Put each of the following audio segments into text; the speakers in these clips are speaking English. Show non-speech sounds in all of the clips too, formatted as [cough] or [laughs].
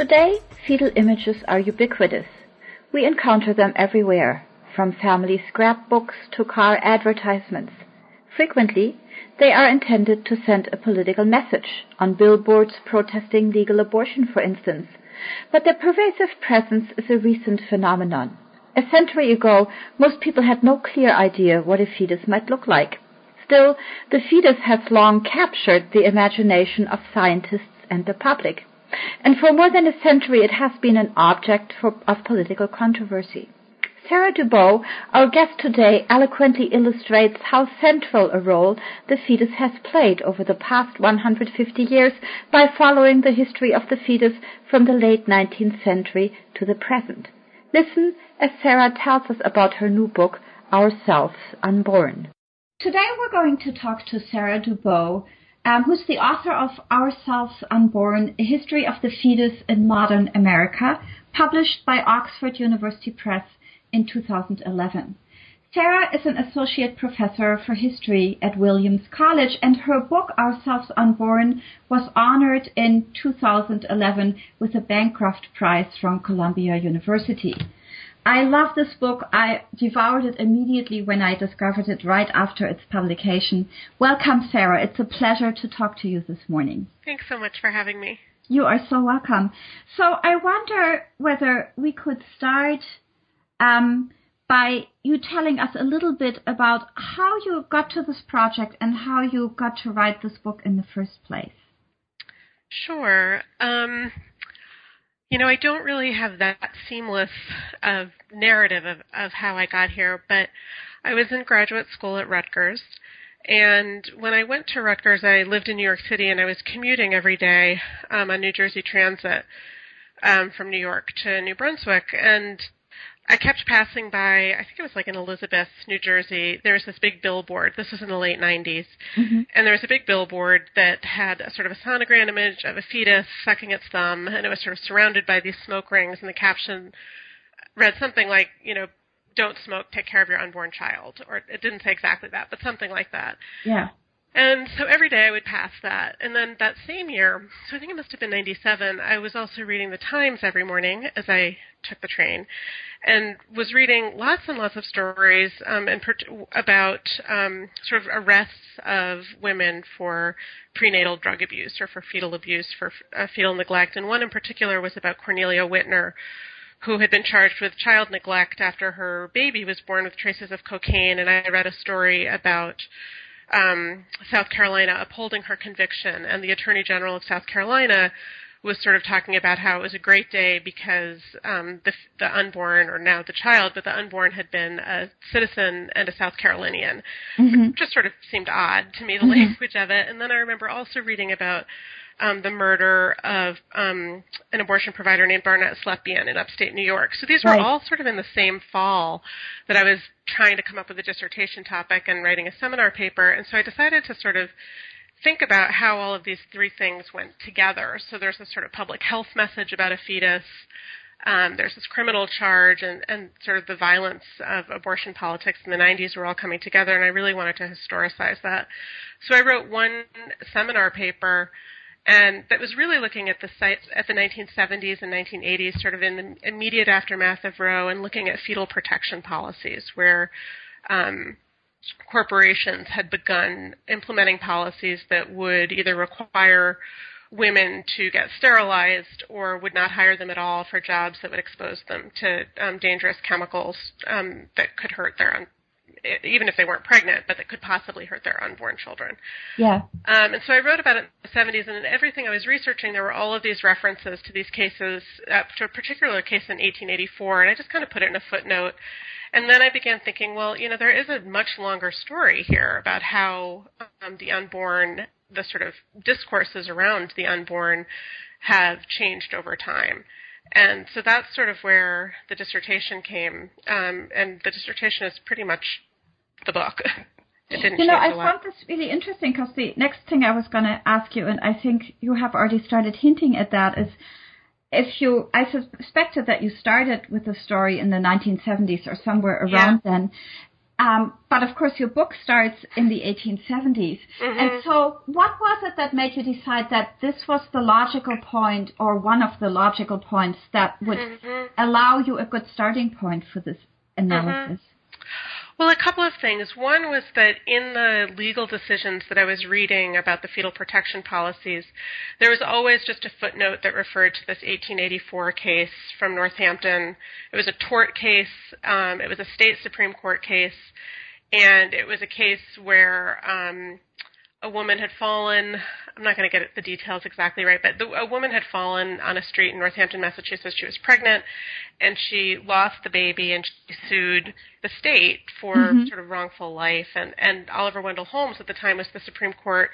Today, fetal images are ubiquitous. We encounter them everywhere, from family scrapbooks to car advertisements. Frequently, they are intended to send a political message, on billboards protesting legal abortion, for instance. But their pervasive presence is a recent phenomenon. A century ago, most people had no clear idea what a fetus might look like. Still, the fetus has long captured the imagination of scientists and the public. And for more than a century, it has been an object for, of political controversy. Sara Dubow, our guest today, eloquently illustrates how central a role the fetus has played over the past 150 years by following the history of the fetus from the late 19th century to the present. Listen as Sara tells us about her new book, Ourselves Unborn. Today we're going to talk to Sara Dubow, um, who's the author of Ourselves Unborn, A History of the Fetus in Modern America, published by Oxford University Press in 2011. Sara is an associate professor for history at Williams College, and her book, Ourselves Unborn, was honored in 2011 with a Bancroft Prize from Columbia University. I love this book. I devoured it immediately when I discovered it right after its publication. Welcome, Sara. It's a pleasure to talk to you this morning. Thanks so much for having me. You are so welcome. So I wonder whether we could start um, by you telling us a little bit about how you got to this project and how you got to write this book in the first place. Sure. Um, you know, I don't really have that seamless uh, narrative of, of how I got here, but I was in graduate school at Rutgers. And when I went to Rutgers, I lived in New York City and I was commuting every day um, on New Jersey Transit um, from New York to New Brunswick. And I kept passing by, I think it was like in Elizabeth, New Jersey. There was this big billboard. This was in the late 90s. Mm-hmm. And there was a big billboard that had a sort of a sonogram image of a fetus sucking its thumb, and it was sort of surrounded by these smoke rings, and the caption read something like, you know, don't smoke, take care of your unborn child. Or it didn't say exactly that, but something like that. Yeah. And so every day I would pass that. And then that same year, so I think it must have been 97, I was also reading the Times every morning as I took the train and was reading lots and lots of stories um, and per- about um, sort of arrests of women for prenatal drug abuse or for fetal abuse, for uh, fetal neglect. And one in particular was about Cornelia Whitner, who had been charged with child neglect after her baby was born with traces of cocaine. And I read a story about um, South Carolina upholding her conviction, and the Attorney General of South Carolina was sort of talking about how it was a great day because um, the, the unborn, or now the child, but the unborn had been a citizen and a South Carolinian. Mm-hmm. Just sort of seemed odd to me, the mm-hmm. language of it. And then I remember also reading about um, the murder of um, an abortion provider named Barnett Slepian in upstate New York. So these were right. all sort of in the same fall that I was trying to come up with a dissertation topic and writing a seminar paper. And so I decided to sort of think about how all of these three things went together. So there's this sort of public health message about a fetus. Um, there's this criminal charge and, and sort of the violence of abortion politics in the 90s were all coming together, and I really wanted to historicize that. So I wrote one seminar paper and that was really looking at the sites at the 1970s and 1980s, sort of in the immediate aftermath of Roe, and looking at fetal protection policies, where um, corporations had begun implementing policies that would either require women to get sterilized or would not hire them at all for jobs that would expose them to um, dangerous chemicals um, that could hurt their un- even if they weren't pregnant, but that could possibly hurt their unborn children. Yeah. Um, and so I wrote about it in the 70s, and in everything I was researching, there were all of these references to these cases, uh, to a particular case in 1884, and I just kind of put it in a footnote And then I began thinking, well, you know, there is a much longer story here about how um, the unborn, the sort of discourses around the unborn have changed over time. And so that's sort of where the dissertation came. Um, and the dissertation is pretty much the book. [laughs] it didn't you know, I found this really interesting because the next thing I was going to ask you, and I think you have already started hinting at that, is if you, I suspected that you started with the story in the 1970s or somewhere around then. Um, but of course, your book starts in the 1870s. Mm-hmm. And so, what was it that made you decide that this was the logical point or one of the logical points that would Mm-hmm. allow you a good starting point for this analysis? Well, a couple of things. One was that in the legal decisions that I was reading about the fetal protection policies, there was always just a footnote that referred to this 1884 case from Northampton. It was a tort case. Um, it was a state Supreme Court case, and it was a case where um, a woman had fallen. I'm not going to get the details exactly right, but the, a woman had fallen on a street in Northampton, Massachusetts. She was pregnant, and she lost the baby, and she sued the state for mm-hmm. sort of wrongful life. And and Oliver Wendell Holmes at the time was the Supreme Court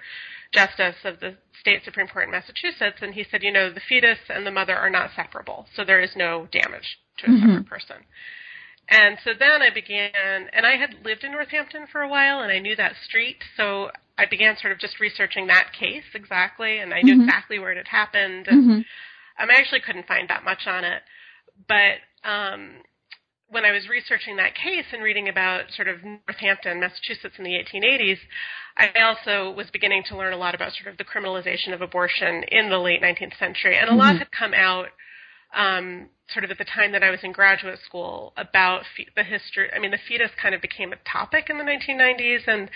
justice of the state Supreme Court in Massachusetts, and he said, you know, the fetus and the mother are not separable, so there is no damage to a separate mm-hmm. person. And so then I began, and I had lived in Northampton for a while, and I knew that street, so I began sort of just researching that case exactly, and I knew exactly where it had happened. And um, I actually couldn't find that much on it, but um, when I was researching that case and reading about sort of Northampton, Massachusetts in the 1880s, I also was beginning to learn a lot about sort of the criminalization of abortion in the late 19th century, and a lot had come out um, sort of at the time that I was in graduate school about fe- the history. I mean, the fetus kind of became a topic in the 1990s, and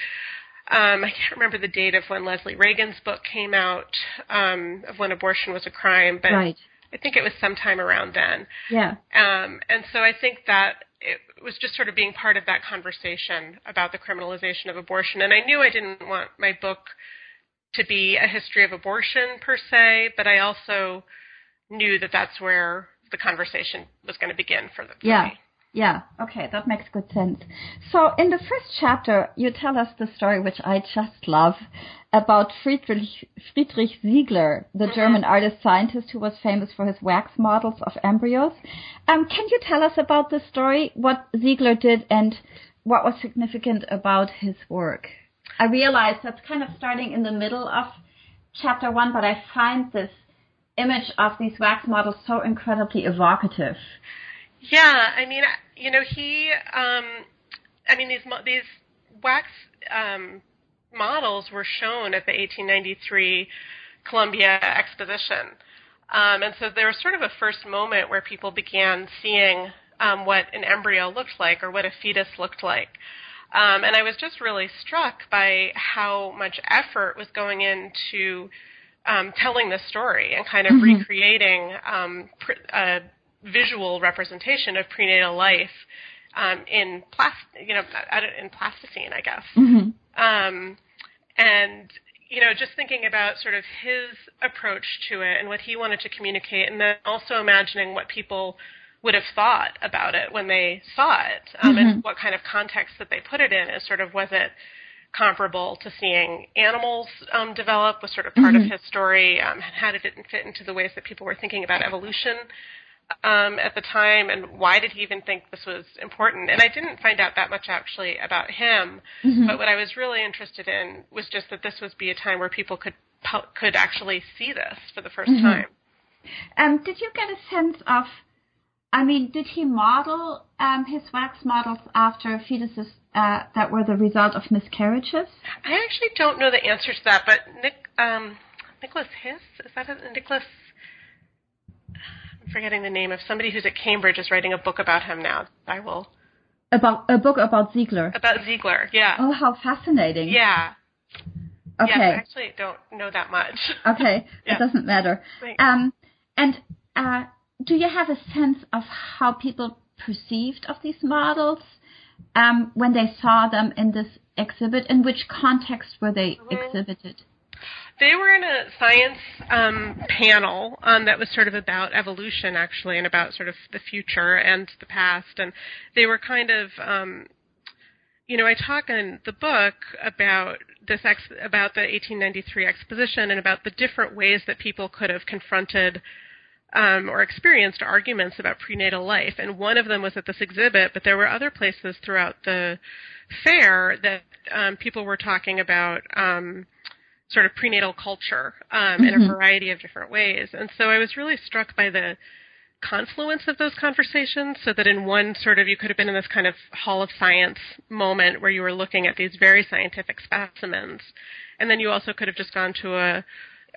um, I can't remember the date of when Leslie Reagan's book came out um, of when abortion was a crime, but Right. I think it was sometime around then. Yeah. Um, and so I think that it was just sort of being part of that conversation about the criminalization of abortion. And I knew I didn't want my book to be a history of abortion per se, but I also knew that that's where the conversation was going to begin for, the, for Yeah. me. Yeah, okay, that makes good sense. So, in the first chapter, you tell us the story, which I just love, about Friedrich, Friedrich Ziegler, the German artist scientist who was famous for his wax models of embryos. Um, can you tell us about this story, what Ziegler did, and what was significant about his work? I realize that's kind of starting in the middle of chapter one, but I find this image of these wax models so incredibly evocative. Yeah, I mean, you know, he, um, I mean, these these wax um, models were shown at the 1893 Columbia Exposition, um, and so there was sort of a first moment where people began seeing um, what an embryo looked like or what a fetus looked like. Um, and I was just really struck by how much effort was going into um, telling this story and kind of recreating um, pr- a visual representation of prenatal life um, in plas- you know, in plasticine, I guess. Um, and you know, just thinking about sort of his approach to it and what he wanted to communicate, and then also imagining what people would have thought about it when they saw it, um, and what kind of context that they put it in. Is sort of was it comparable to seeing animals um, develop? Was sort of part of his story. Um, and how did it fit into the ways that people were thinking about evolution? Um, at the time, and why did he even think this was important? And I didn't find out that much actually about him, but what I was really interested in was just that this would be a time where people could could actually see this for the 1st time. Um, did you get a sense of, I mean, did he model um, his wax models after fetuses uh, that were the result of miscarriages? I actually don't know the answer to that, but Nick um, Nicholas Hiss is that a, Nicholas? Forgetting the name of somebody who's at Cambridge is writing a book about him now. I will About a book about Ziegler. about Ziegler. Yeah, Oh, how fascinating! yeah. Okay. Yeah, I actually don't know that much. [laughs] okay, Yeah. it doesn't matter. Thanks. Um, and uh, do you have a sense of how people perceived of these models um, when they saw them in this exhibit? In which context were they exhibited? They were in a science um, panel um, that was sort of about evolution, actually, and about sort of the future and the past. And they were kind of, um, you know, I talk in the book about this ex- about the 1893 exposition and about the different ways that people could have confronted um, or experienced arguments about prenatal life. And one of them was at this exhibit, but there were other places throughout the fair that um, people were talking about um, sort of prenatal culture um, mm-hmm. in a mm-hmm. variety of different ways. And so I was really struck by the confluence of those conversations so that in one sort of you could have been in this kind of hall of science moment where you were looking at these very scientific specimens and then you also could have just gone to a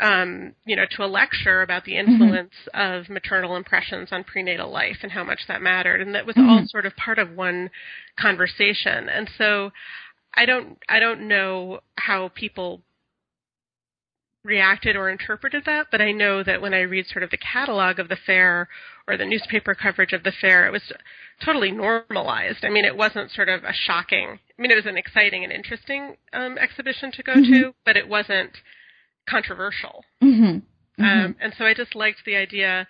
um, you know to a lecture about the mm-hmm. influence mm-hmm. of maternal impressions on prenatal life and how much that mattered and that was mm-hmm. all sort of part of one conversation and so I don't I don't know how people reacted or interpreted that, but I know that when I read sort of the catalog of the fair or the newspaper coverage of the fair, it was totally normalized. I mean, it wasn't sort of a shocking. I mean, it was an exciting and interesting um, exhibition to go mm-hmm. to, but it wasn't controversial. Mm-hmm. Mm-hmm. Um, and so I just liked the idea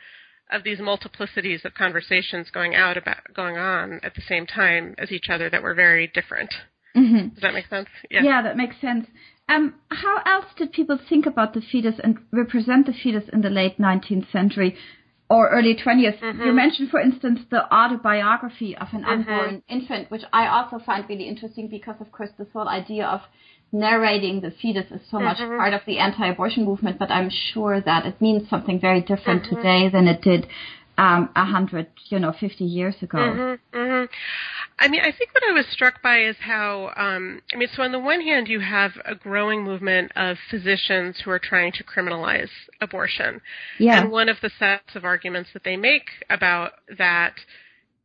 of these multiplicities of conversations going out about going on at the same time as each other that were very different. Mm-hmm. Does that make sense? Yeah. Yeah, that makes sense. Um, how else did people think about the fetus and represent the fetus in the late 19th century or early 20th? Mm-hmm. You mentioned, for instance, the autobiography of an mm-hmm. unborn infant, which I also find really interesting because, of course, this whole idea of narrating the fetus is so mm-hmm. much part of the anti-abortion movement, but I'm sure that it means something very different mm-hmm. today than it did um, a hundred, you know, fifty years ago. Mm-hmm, mm-hmm. I mean, I think what I was struck by is how, um, I mean, so on the one hand, you have a growing movement of physicians who are trying to criminalize abortion. Yeah. And one of the sets of arguments that they make about that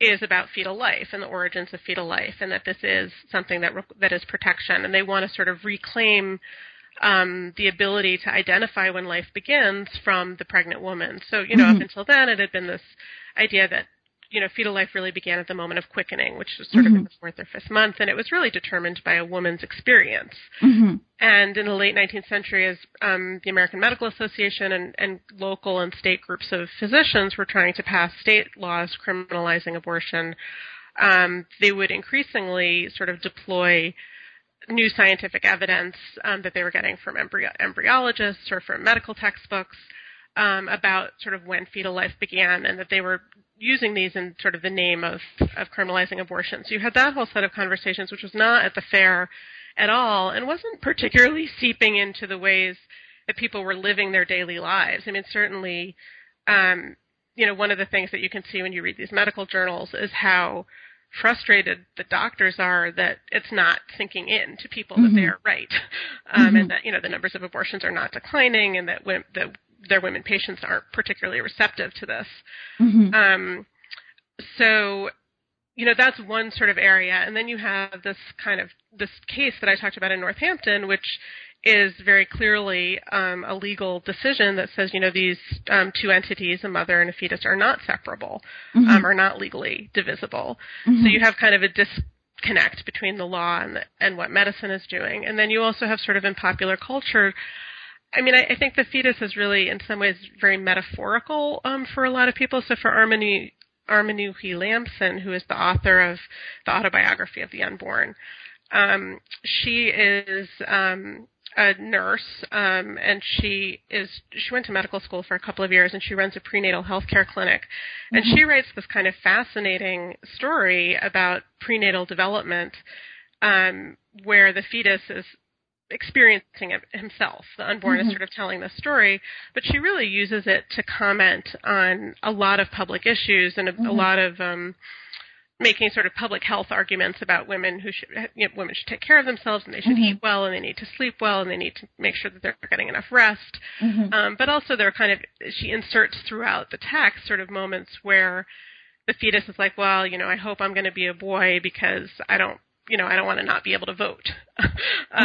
is about fetal life and the origins of fetal life, and that this is something that that is protection, and they want to sort of reclaim um, the ability to identify when life begins from the pregnant woman. So, you know, mm-hmm. up until then, it had been this idea that, you know, fetal life really began at the moment of quickening, which was sort mm-hmm. of in the fourth or fifth month, and it was really determined by a woman's experience. Mm-hmm. And in the late 19th century, as um, the American Medical Association and, and local and state groups of physicians were trying to pass state laws criminalizing abortion, um, they would increasingly sort of deploy new scientific evidence um, that they were getting from embryo- embryologists or from medical textbooks um, about sort of when fetal life began, and that they were using these in sort of the name of, of criminalizing abortion. So you had that whole set of conversations, which was not at the fair at all, and wasn't particularly seeping into the ways that people were living their daily lives. I mean, certainly, um, you know, one of the things that you can see when you read these medical journals is how frustrated the doctors are that it's not sinking in to people mm-hmm. that they are right, [laughs] um, mm-hmm. and that you know the numbers of abortions are not declining, and that, that their women patients aren't particularly receptive to this. Mm-hmm. Um, so, you know, that's one sort of area, and then you have this kind of this case that I talked about in Northampton, which is very clearly um, a legal decision that says, you know, these um, two entities, a mother and a fetus, are not separable, mm-hmm. um, are not legally divisible. Mm-hmm. So you have kind of a disconnect between the law and, the, and what medicine is doing. And then you also have sort of in popular culture, I mean, I, I think the fetus is really, in some ways, very metaphorical um, for a lot of people. So for Armini, Armenouhie Lamson, who is the author of the autobiography of the unborn, um, she is um, a nurse, um, and she is she went to medical school for a couple of years, and she runs a prenatal health care clinic, and mm-hmm. she writes this kind of fascinating story about prenatal development, um, where the fetus is experiencing it himself. The unborn mm-hmm. is sort of telling the story, but she really uses it to comment on a lot of public issues and a, mm-hmm. a lot of um, making sort of public health arguments about women who should you know, women should take care of themselves and they should mm-hmm. eat well and they need to sleep well and they need to make sure that they're getting enough rest. Mm-hmm. Um, but also there are kind of she inserts throughout the text sort of moments where the fetus is like, well, you know, I hope I'm going to be a boy because I don't you know, I don't want to not be able to vote. [laughs] um,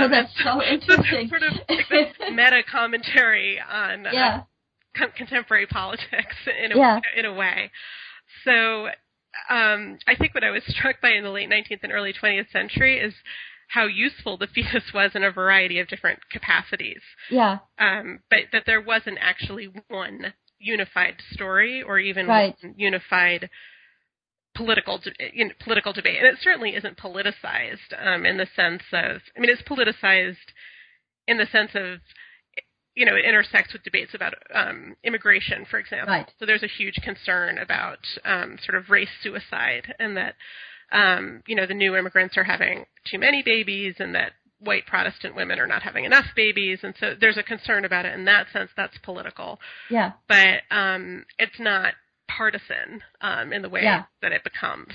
oh, that's so [laughs] interesting. sort of like [laughs] meta commentary on uh, yeah. uh, con- contemporary politics in a yeah. in a way. So um, I think what I was struck by in the late 19th and early 20th century is how useful the fetus was in a variety of different capacities. Yeah. Um, but that there wasn't actually one unified story or even Right. one unified political de- in, political debate, and it certainly isn't politicized um, in the sense of. I mean, it's politicized in the sense of. You know, it intersects with debates about um, immigration, for example. Right. So there's a huge concern about um, sort of race suicide, and that um, you know the new immigrants are having too many babies, and that white Protestant women are not having enough babies, and so there's a concern about it in that sense. That's political Yeah. but um, it's not partisan um, in the way Yeah. that it becomes.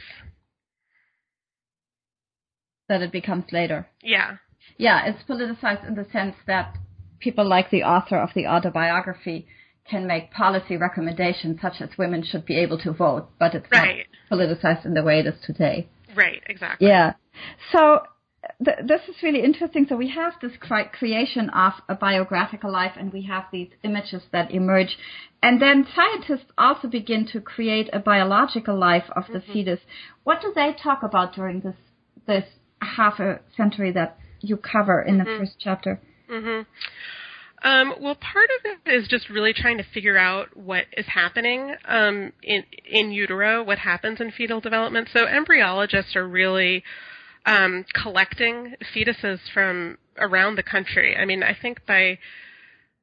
That it becomes later. Yeah, Yeah, it's politicized in the sense that people like the author of the autobiography can make policy recommendations such as women should be able to vote, but it's Right. not politicized in the way it is today. right, exactly. Yeah. So th- this is really interesting. So we have this creation of a biographical life, and we have these images that emerge, and then scientists also begin to create a biological life of the fetus. What do they talk about during this this half a century that you cover in the first chapter? hmm Um, well, part of it is just really trying to figure out what is happening um, in in utero, what happens in fetal development. So embryologists are really um, collecting fetuses from around the country. I mean, I think by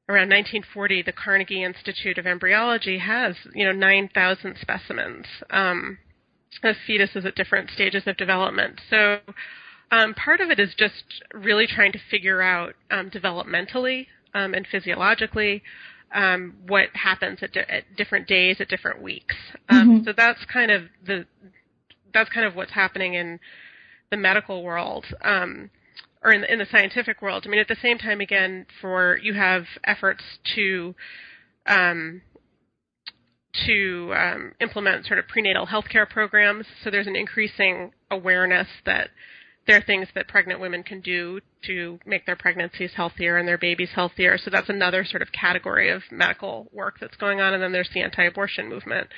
around 1940, the Carnegie Institute of Embryology has you know 9,000 specimens um, of fetuses at different stages of development. So. Um, part of it is just really trying to figure out um, developmentally um, and physiologically um, what happens at, di- at different days, at different weeks. Um, So that's kind of the that's kind of what's happening in the medical world. Um, or in the, in the scientific world. I mean, at the same time, again, for you have efforts to um, to um, implement sort of prenatal healthcare programs. So there's an increasing awareness that there are things that pregnant women can do to make their pregnancies healthier and their babies healthier. So that's another sort of category of medical work that's going on. And then there's the anti-abortion movement,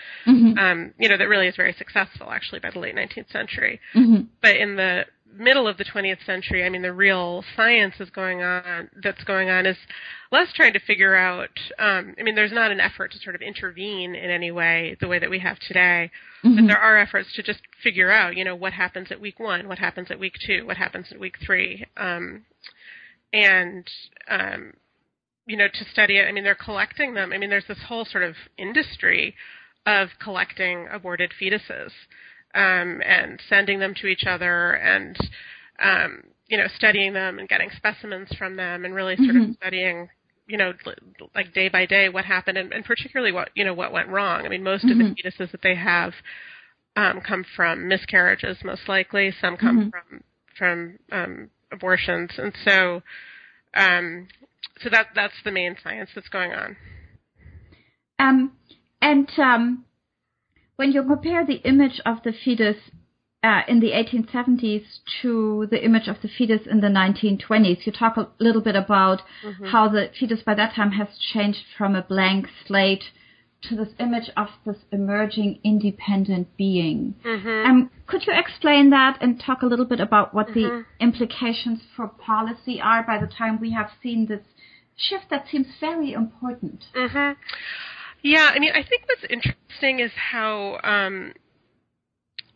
um, you know, that really is very successful actually by the late 19th century. But in the middle of the 20th century, I mean, the real science is going on that's going on is less trying to figure out. Um, I mean, there's not an effort to sort of intervene in any way the way that we have today, but there are efforts to just figure out, you know, what happens at week one, what happens at week two, what happens at week three, um, and um, you know, to study it. I mean, they're collecting them. I mean, there's this whole sort of industry of collecting aborted fetuses um, and sending them to each other and um, you know studying them and getting specimens from them and really sort of studying you know l- like day by day what happened and, and particularly what you know what went wrong. I mean most of the fetuses that they have um, come from miscarriages most likely. Some come from from um, abortions and so um, so that that's the main science that's going on. Um, and um, when you compare the image of the fetus uh, in the 1870s to the image of the fetus in the 1920s, you talk a little bit about how the fetus by that time has changed from a blank slate to this image of this emerging independent being. Um, could you explain that and talk a little bit about what the implications for policy are by the time we have seen this shift that seems very important? Yeah, I mean, I think what's interesting is how um,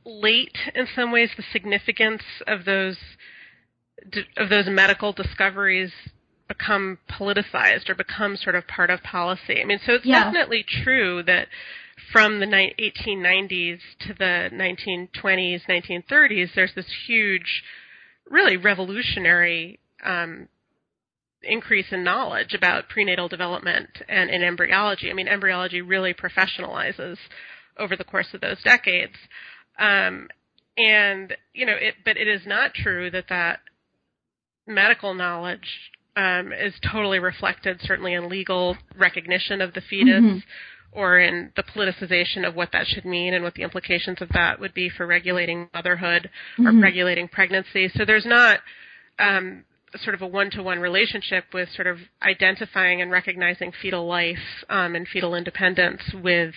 late, in some ways, the significance of those of those medical discoveries become politicized or become sort of part of policy. I mean, so it's Yeah. definitely true that from the 1890s to the 1920s, 1930s, there's this huge, really revolutionary um, increase in knowledge about prenatal development and in embryology. I mean, embryology really professionalizes over the course of those decades. Um, and you know, it, but it is not true that that medical knowledge um, is totally reflected, certainly in legal recognition of the fetus. Or in the politicization of what that should mean and what the implications of that would be for regulating motherhood or regulating pregnancy. So there's not um, sort of a one-to-one relationship with sort of identifying and recognizing fetal life um, and fetal independence with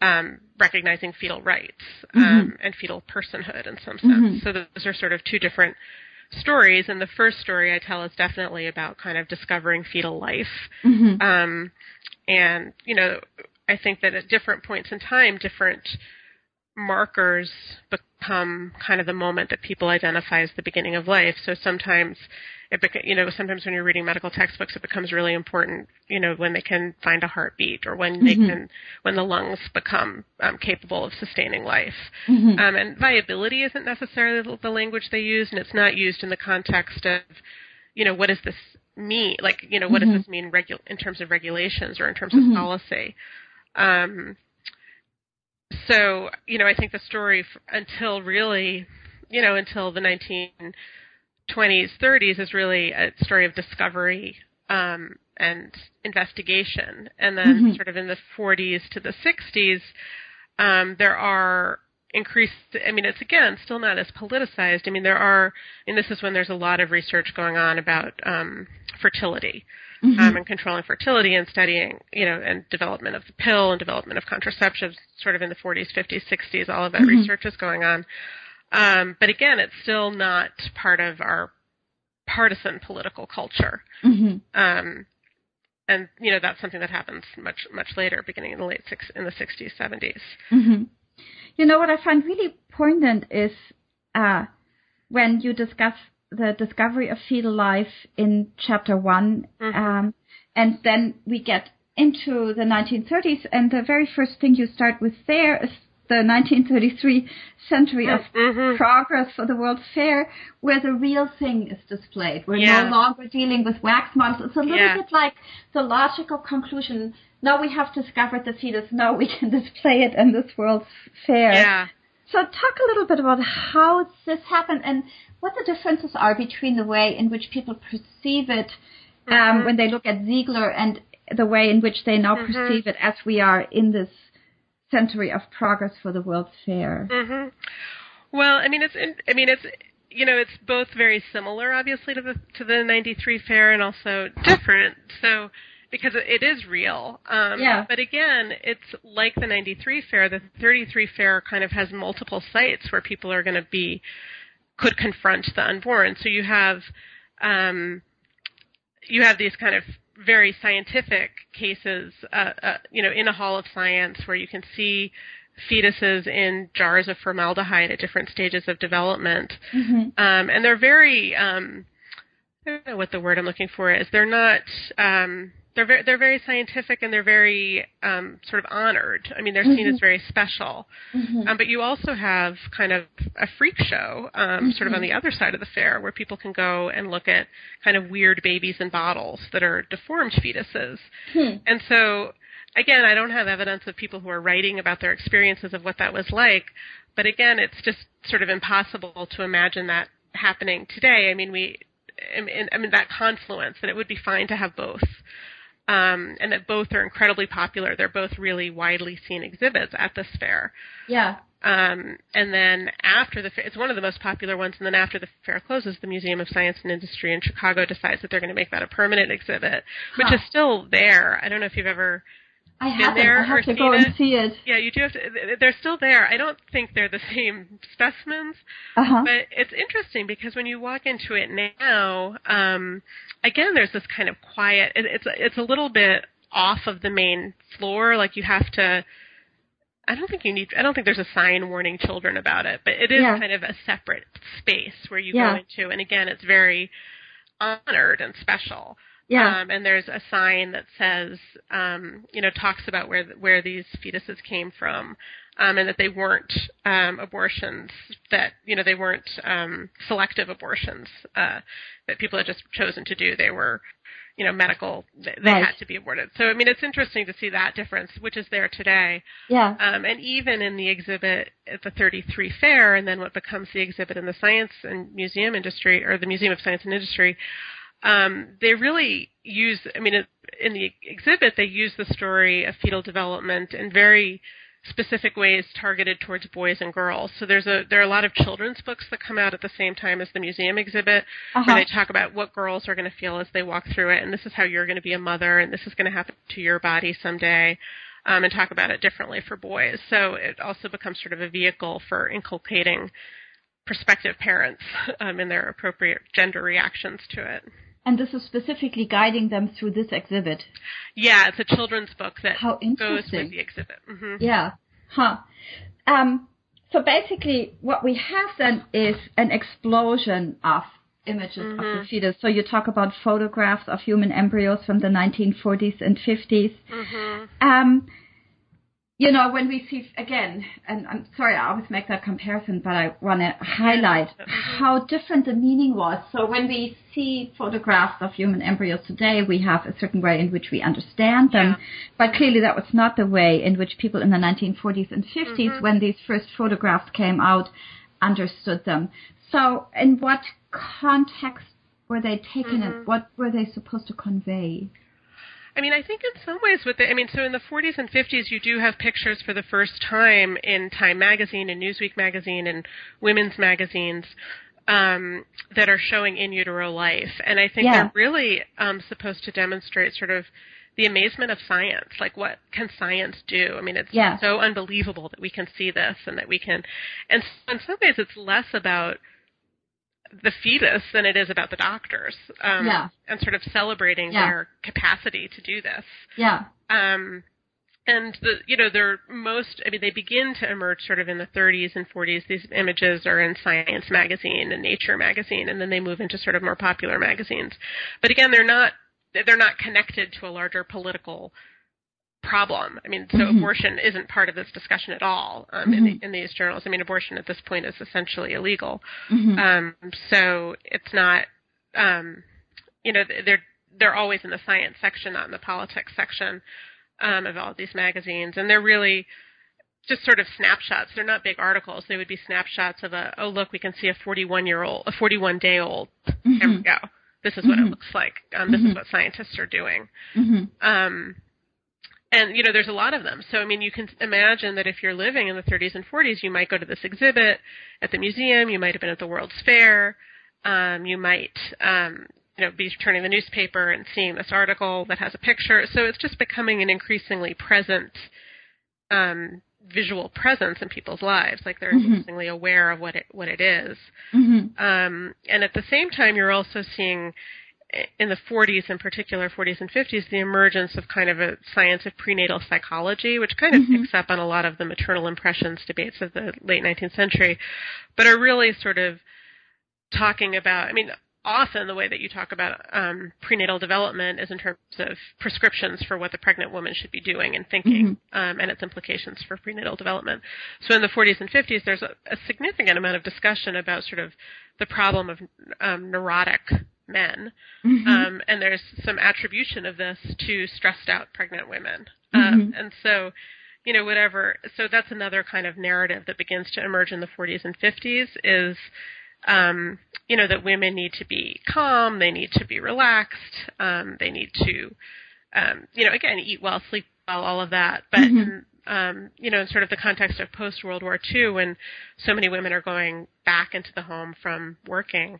um, recognizing fetal rights um, and fetal personhood in some sense. So those are sort of two different stories, and the first story I tell is definitely about kind of discovering fetal life. Mm-hmm. Um, and you know, I think that at different points in time, different markers become kind of the moment that people identify as the beginning of life. So sometimes it beca- you know sometimes when you're reading medical textbooks it becomes really important you know when they can find a heartbeat or when they Mhm. can when the lungs become um, capable of sustaining life Mhm. um, and viability isn't necessarily the, language they use and it's not used in the context of you know what does this mean like you know what Mhm. does this mean regu- in terms of regulations or in terms of Mhm. policy um, so you know i think the story until really you know until the 1920s 30s is really a story of discovery um, and investigation and then Mhm. sort of in the 40s to the 60s um, there are increased i mean it's again still not as politicized i mean there are and this is when there's a lot of research going on about um, fertility Mhm. um, and controlling fertility and studying, you know, and development of the pill and development of contraceptives, sort of in the 40s, 50s, 60s. All of that Mhm. research is going on. Um, but again, it's still not part of our partisan political culture. Mhm. Um, and you know that's something that happens much much later, beginning in the late six in the 60s, 70s. You know what I find really poignant is uh, when you discuss the discovery of fetal life in chapter one, Mhm. um, and then we get into the 1930s, and the very first thing you start with there is the 1933 century of Mhm. progress for the World Fair, where the real thing is displayed. We're Yeah. no longer dealing with wax models. It's a little Yeah. bit like the logical conclusion. Now we have discovered the fetus. Now we can display it in this World's Fair. Yeah. So talk a little bit about how this happened and what the differences are between the way in which people perceive it um, Mhm. when they look at Ziegler and the way in which they now Mhm. perceive it as we are in this century of progress for the World's Fair. hmm Well, I mean, it's in, I mean, it's you know, it's both very similar, obviously, to the to the '93 fair, and also different. So because it is real. Um, Yeah. But again, it's like the '93 fair. The '33 fair kind of has multiple sites where people are going to be could confront the unborn. So you have um, you have these kind of very scientific cases, uh, uh, you know, in a hall of science where you can see fetuses in jars of formaldehyde at different stages of development, Mhm. um, and they're very um, I don't know what the word I'm looking for is. They're not. Um, they're very, they're very scientific and they're very um, sort of honored. I mean, they're seen Mhm. as very special. Mhm. Um, but you also have kind of a freak show, um, sort of on the other side of the fair, where people can go and look at kind of weird babies in bottles that are deformed fetuses. Hmm. And so, again, I don't have evidence of people who are writing about their experiences of what that was like. But again, it's just sort of impossible to imagine that happening today. I mean, we, I mean, I mean that confluence, that it would be fine to have both. Um, and that both are incredibly popular. They're both really widely seen exhibits at this fair. Yeah. Um, and then after the fair, it's one of the most popular ones. And then after the fair closes, the Museum of Science and Industry in Chicago decides that they're going to make that a permanent exhibit, which Huh. is still there. I don't know if you've ever I haven't. there I have to go and see it. Yeah, you do have to. They're still there. I don't think they're the same specimens, Uh huh. but it's interesting because when you walk into it now, um, again, there's this kind of quiet. It, it's it's a little bit off of the main floor. Like you have to. I don't think you need. I don't think there's a sign warning children about it, but it is Yeah. kind of a separate space where you Yeah. go into, and again, it's very honored and special. Yeah. Um, and there's a sign that says, um, you know, talks about where where these fetuses came from, um, and that they weren't um, abortions that you know they weren't um, selective abortions uh, that people had just chosen to do. They were, you know, medical. They Right. had to be aborted. So I mean, it's interesting to see that difference, which is there today. yeah. Um, and even in the exhibit at the 33 Fair, and then what becomes the exhibit in the science and museum industry, or the Museum of Science and Industry, um, they really use, I mean, it, in the exhibit, they use the story of fetal development in very specific ways targeted towards boys and girls. So there's a there are a lot of children's books that come out at the same time as the museum exhibit Uh-huh. where they talk about what girls are going to feel as they walk through it and this is how you're going to be a mother and this is going to happen to your body someday um, and talk about it differently for boys. So it also becomes sort of a vehicle for inculcating prospective parents [laughs] um, in their appropriate gender reactions to it. And this is specifically guiding them through this exhibit. Yeah, it's a children's book that How goes with the exhibit. hmm Yeah. Huh. Um, so basically, what we have then is an explosion of images of the fetus. So you talk about photographs of human embryos from the 1940s and 50s. Um, you know, when we see again, and I'm sorry, I always make that comparison, but I want to highlight mm-hmm. how different the meaning was. So when we see photographs of human embryos today, we have a certain way in which we understand them, but clearly that was not the way in which people in the 1940s and 50s, mm-hmm. when these first photographs came out, understood them. So, in what context were they taken, and mm-hmm. what were they supposed to convey? I mean, I think in some ways with the, I mean, so in the 40s and 50s, you do have pictures for the first time in Time Magazine and Newsweek Magazine and women's magazines um, that are showing in utero life, and I think Yeah. they're really um, supposed to demonstrate sort of the amazement of science. Like, what can science do? I mean, it's Yeah. so unbelievable that we can see this and that we can. And so in some ways, it's less about the fetus than it is about the doctors. Um, Yeah. And sort of celebrating Yeah. their capacity to do this. Yeah. Um, and the you know they're most I mean they begin to emerge sort of in the 30s and 40s. These images are in Science magazine and Nature magazine, and then they move into sort of more popular magazines. But again, they're not they're not connected to a larger political problem. I mean, so Mhm. abortion isn't part of this discussion at all um, in, the, in these journals. I mean, abortion at this point is essentially illegal. Mhm. Um, so it's not, um, you know, they're they're always in the science section, not in the politics section um, of all of these magazines, and they're really just sort of snapshots. They're not big articles. They would be snapshots of a oh look, we can see a 41 year old, a 41 day old Here we go. This is what it looks like. Um, this is what scientists are doing. Um, and you know, there's a lot of them. So I mean, you can imagine that if you're living in the 30s and 40s, you might go to this exhibit at the museum. You might have been at the World's Fair. Um, you might, um, you know, be turning the newspaper and seeing this article that has a picture. So it's just becoming an increasingly present um, visual presence in people's lives. Like they're increasingly aware of what it what it is. Mhm. Um, and at the same time, you're also seeing in the 40s, in particular 40s and 50s, the emergence of kind of a science of prenatal psychology, which kind of picks up on a lot of the maternal impressions debates of the late 19th century, but are really sort of talking about, I mean, often the way that you talk about um, prenatal development is in terms of prescriptions for what the pregnant woman should be doing and thinking, um, and its implications for prenatal development. So in the 40s and 50s, there's a, a significant amount of discussion about sort of the problem of um, neurotic men, um, and there's some attribution of this to stressed out pregnant women, um, and so. You know, whatever. So that's another kind of narrative that begins to emerge in the 40s and 50s is um, you know, that women need to be calm, they need to be relaxed, um, they need to, um, you know, again, eat well, sleep well, all of that. But, in, um, you know, in sort of the context of post World War II, when so many women are going back into the home from working,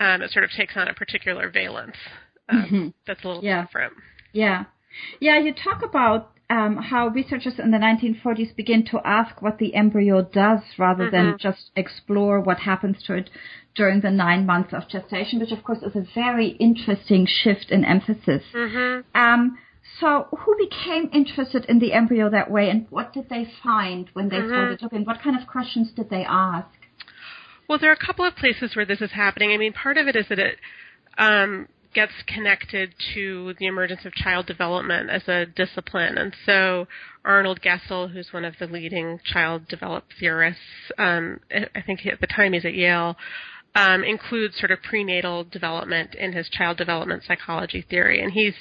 um, it sort of takes on a particular valence um, that's a little Yeah. different. Yeah. Yeah, you talk about um, how researchers in the 1940s begin to ask what the embryo does rather than just explore what happens to it during the nine months of gestation, which of course is a very interesting shift in emphasis. Um, so, who became interested in the embryo that way, and what did they find when they started looking? What kind of questions did they ask? Well, there are a couple of places where this is happening. I mean, part of it is that it um, gets connected to the emergence of child development as a discipline. And so Arnold Gesell, who's one of the leading child developed theorists, um, I think at the time he's at Yale, um, includes sort of prenatal development in his child development psychology theory. And he's,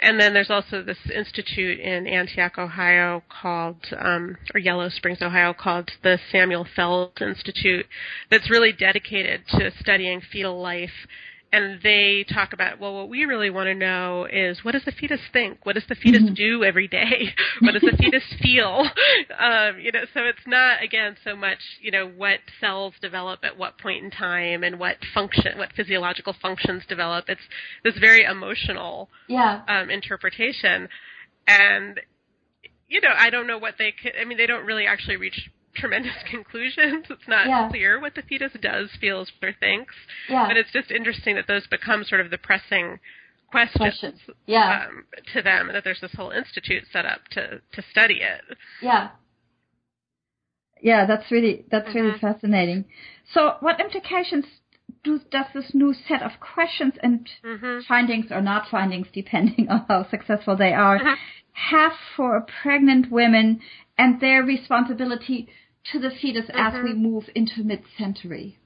and then there's also this institute in Antioch, Ohio called, um, or Yellow Springs, Ohio called the Samuel Fels Institute that's really dedicated to studying fetal life and they talk about well what we really want to know is what does the fetus think? What does the fetus do every day? [laughs] What does the fetus feel? [laughs] Um, you know so it's not again so much you know what cells develop at what point in time and what function what physiological functions develop. It's this very emotional Yeah. um, interpretation. And you know i don't know what they could i mean they don't really actually reach tremendous [laughs] conclusions. It's not Yeah. clear what the fetus does, feels, or thinks. Yeah. But it's just interesting that those become sort of the pressing questions Questions. Yeah. um, to them, and that there's this whole institute set up to to study it. Yeah. Yeah, that's really that's really Mhm. fascinating. So, what implications do, does this new set of questions and hmm findings or not findings, depending [laughs] on how successful they are, Mhm. have for pregnant women and their responsibility to the fetus as we move into mid-century?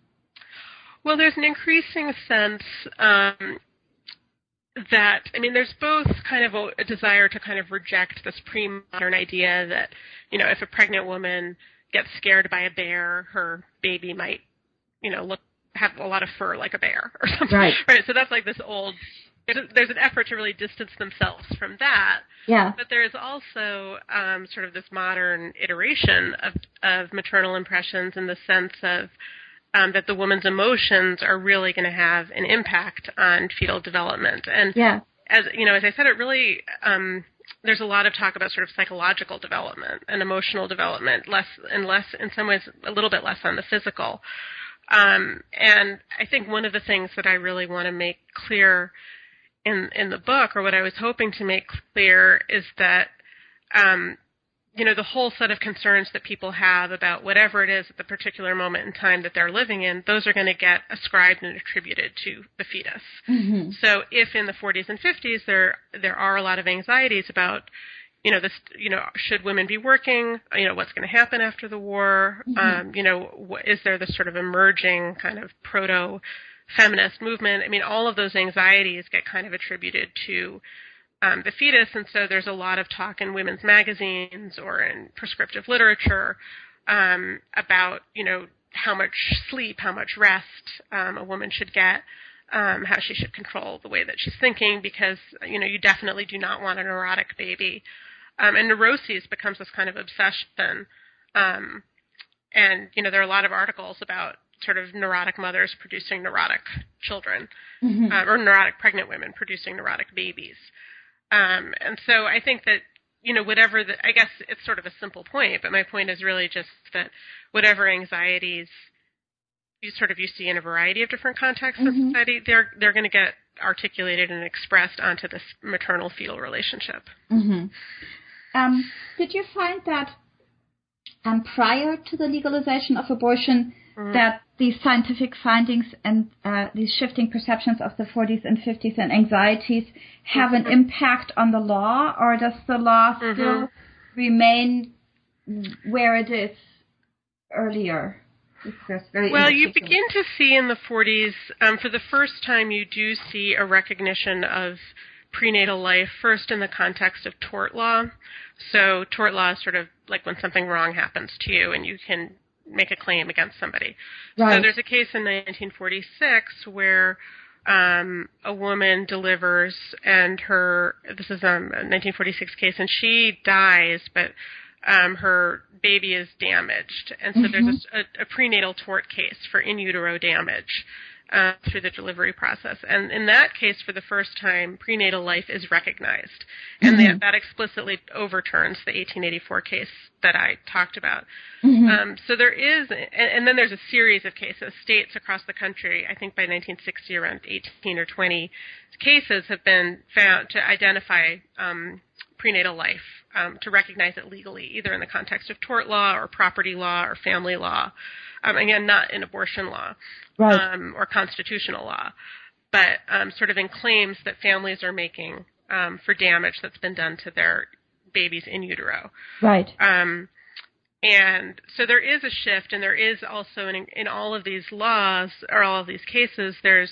Well, there's an increasing sense um, that I mean, there's both kind of a, a desire to kind of reject this pre-modern idea that you know, if a pregnant woman gets scared by a bear, her baby might, you know, look have a lot of fur like a bear or something. Right. Right. So that's like this old. There's an effort to really distance themselves from that. Yeah. But there is also um, sort of this modern iteration of, of maternal impressions in the sense of um, that the woman's emotions are really going to have an impact on fetal development. And Yeah. as you know, as I said, it really um, there's a lot of talk about sort of psychological development and emotional development, less and less in some ways a little bit less on the physical. Um, and I think one of the things that I really want to make clear in in the book, or what I was hoping to make clear, is that um, you know the whole set of concerns that people have about whatever it is at the particular moment in time that they're living in, those are going to get ascribed and attributed to the fetus. hmm So if in the 40s and 50s there there are a lot of anxieties about you know this you know should women be working? You know what's going to happen after the war? Um you know wh- is there this sort of emerging kind of proto feminist movement i mean all of those anxieties get kind of attributed to um, the fetus. And so there's a lot of talk in women's magazines or in prescriptive literature um, about you know how much sleep how much rest um, a woman should get um, how she should control the way that she's thinking because you know you definitely do not want a neurotic baby. Um, and neuroses becomes this kind of obsession. Um, and you know there are a lot of articles about sort of neurotic mothers producing neurotic children hmm um, or neurotic pregnant women producing neurotic babies um, and so I think that you know whatever the I guess it's sort of a simple point but my point is really just that whatever anxieties you sort of you see in a variety of different contexts of Mhm. society, they're they're going to get articulated and expressed onto this maternal fetal relationship. hmm Um, did you find that um, prior to the legalization of abortion, that these scientific findings and uh, these shifting perceptions of the 40s and 50s and anxieties have an impact on the law, or does the law still remain where it is earlier? Well, you begin to see in the 40s, um, for the first time, you do see a recognition of prenatal life, first in the context of tort law. So, tort law is sort of like when something wrong happens to you and you can make a claim against somebody. So, there's a case in 1946 where um, a woman delivers, and her this is um, a 1946 case, and she dies, but um, her baby is damaged, and so there's a, a, a prenatal tort case for in utero damage uh, through the delivery process. And in that case, for the first time, prenatal life is recognized, and that, that explicitly overturns the 1884 case that I talked about. Um, so there is, and, and then there's a series of cases. States across the country, I think by 1960, around 18 or 20 cases have been found to identify um, prenatal life, um, to recognize it legally, either in the context of tort law or property law or family law. Um, again, not in abortion law Right. um, or constitutional law, but um, sort of in claims that families are making um, for damage that's been done to their babies in utero. right. Um, and so there is a shift, and there is also in, in all of these laws or all of these cases, there's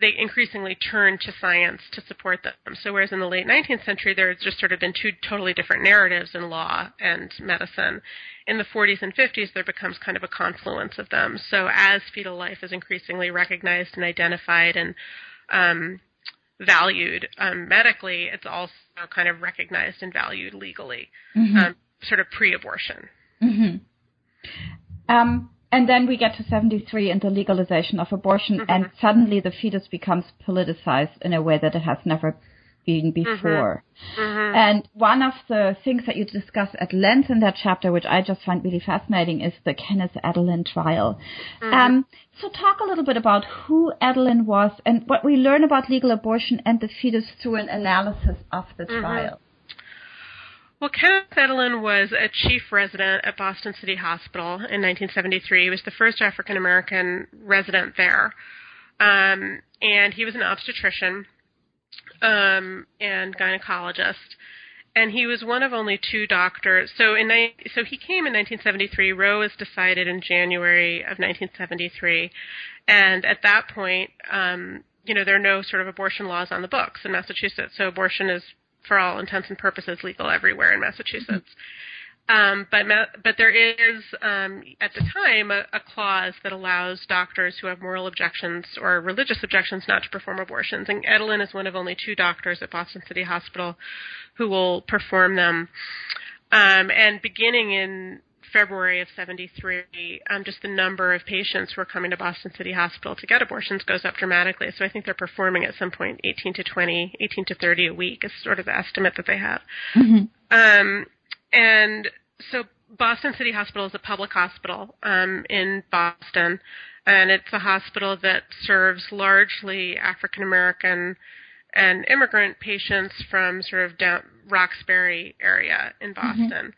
they increasingly turn to science to support them. So whereas in the late 19th century there's just sort of been two totally different narratives in law and medicine, in the 40s and 50s there becomes kind of a confluence of them. So as fetal life is increasingly recognized and identified and um, valued um, medically, it's also kind of recognized and valued legally, um, sort of pre-abortion. hmm Um, and then we get to 73 and the legalization of abortion, and suddenly the fetus becomes politicized in a way that it has never been before. Mm-hmm. And one of the things that you discuss at length in that chapter, which I just find really fascinating, is the Kenneth Edelin trial. Mm-hmm. Um, so talk a little bit about who Edelin was and what we learn about legal abortion and the fetus through an analysis of the mm-hmm. trial. Well, Kenneth Edelin was a chief resident at Boston City Hospital in 1973. He was the first African American resident there. Um, and he was an obstetrician um, and gynecologist. And he was one of only two doctors. So in so he came in 1973. Roe was decided in January of 1973, and at that point, um, you know, there are no sort of abortion laws on the books in Massachusetts. So abortion is, for all intents and purposes, legal everywhere in Massachusetts. Um, but but there is um, at the time a, a, clause that allows doctors who have moral objections or religious objections not to perform abortions. And Edelin is one of only two doctors at Boston City Hospital who will perform them. Um, and beginning in February of 73, um, just the number of patients who are coming to Boston City Hospital to get abortions goes up dramatically. So I think they're performing at some point 18 to 20, 18 to 30 a week is sort of the estimate that they have. Mm-hmm. Um, and so Boston City Hospital is a public hospital um, in Boston, and it's a hospital that serves largely African American and immigrant patients from sort of down Roxbury area in mm-hmm. Boston.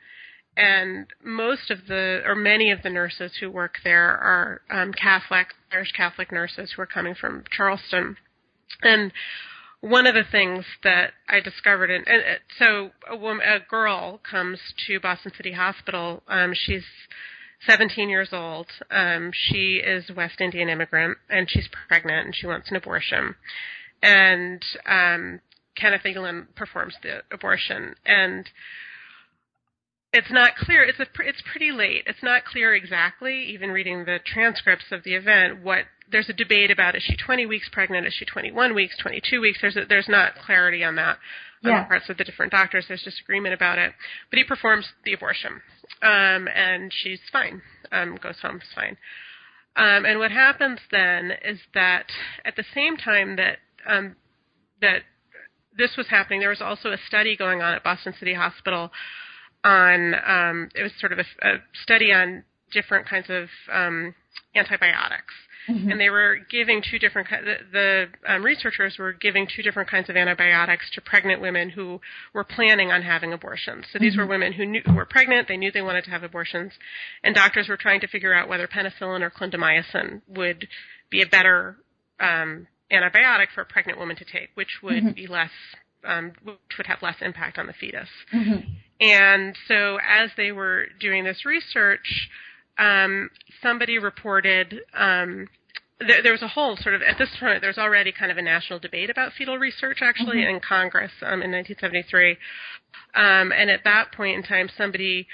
And most of the, or many of the nurses who work there are um, Catholic, Irish Catholic nurses who are coming from Charlestown. And one of the things that I discovered, and, and so a woman, a girl comes to Boston City Hospital. Um, she's 17 years old. Um, she is West Indian immigrant, and she's pregnant, and she wants an abortion. And um, Kenneth Edelin performs the abortion, and it's not clear. It's a, it's pretty late. It's not clear exactly, even reading the transcripts of the event, what there's a debate about is she 20 weeks pregnant, is she 21 weeks, 22 weeks. There's a, there's not clarity on that on yeah. the parts of the different doctors. There's disagreement about it. But he performs the abortion, um, and she's fine. Um, goes home fine. Um, and what happens then is that at the same time that um, that this was happening, there was also a study going on at Boston City Hospital on um, it was sort of a, a study on different kinds of um, antibiotics Mm-hmm. And they were giving two different the, the um, researchers were giving two different kinds of antibiotics to pregnant women who were planning on having abortions. So these mm-hmm. were women who knew who were pregnant, they knew they wanted to have abortions, and doctors were trying to figure out whether penicillin or clindamycin would be a better um, antibiotic for a pregnant woman to take, which would mm-hmm. be less um, which would have less impact on the fetus. Mm-hmm. And so, as they were doing this research, um, somebody reported um, there, there, was a whole sort of at this point there's already kind of a national debate about fetal research actually mm-hmm. in Congress um, in 1973, um, and at that point in time somebody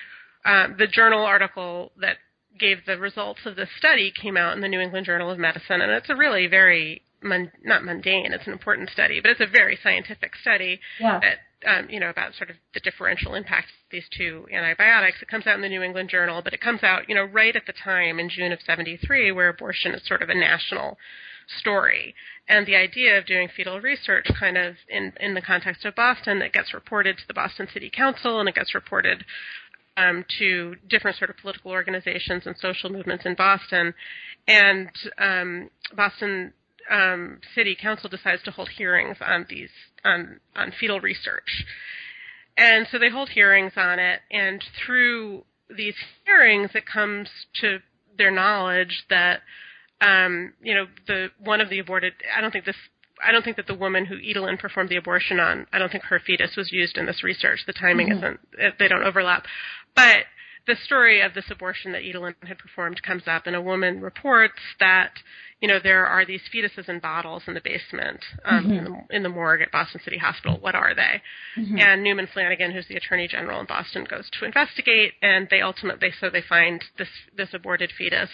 um, the journal article that gave the results of the study came out in the New England Journal of Medicine, and it's a really very mon- not mundane, it's an important study, but it's a very scientific study yeah. that um, you know, about sort of the differential impact of these two antibiotics. It comes out in the New England Journal, but it comes out, you know, right at the time in June of 73 where abortion is sort of a national story. And the idea of doing fetal research kind of in, in the context of Boston that gets reported to the Boston City Council and it gets reported um, to different sort of political organizations and social movements in Boston. And um, Boston um, City Council decides to hold hearings on these on on fetal research, and so they hold hearings on it. And through these hearings, it comes to their knowledge that um, you know the one of the aborted. I don't think this. I don't think that the woman who Edelin performed the abortion on. I don't think her fetus was used in this research. The timing mm-hmm. isn't. They don't overlap, but the story of this abortion that Edelin had performed comes up, and a woman reports that you know, there are these fetuses in bottles in the basement um, mm-hmm. in, the, in, the, morgue at Boston City Hospital. What are they? Mm-hmm. And Newman Flanagan, who's the Attorney General in Boston, goes to investigate, and they ultimately so they find this this aborted fetus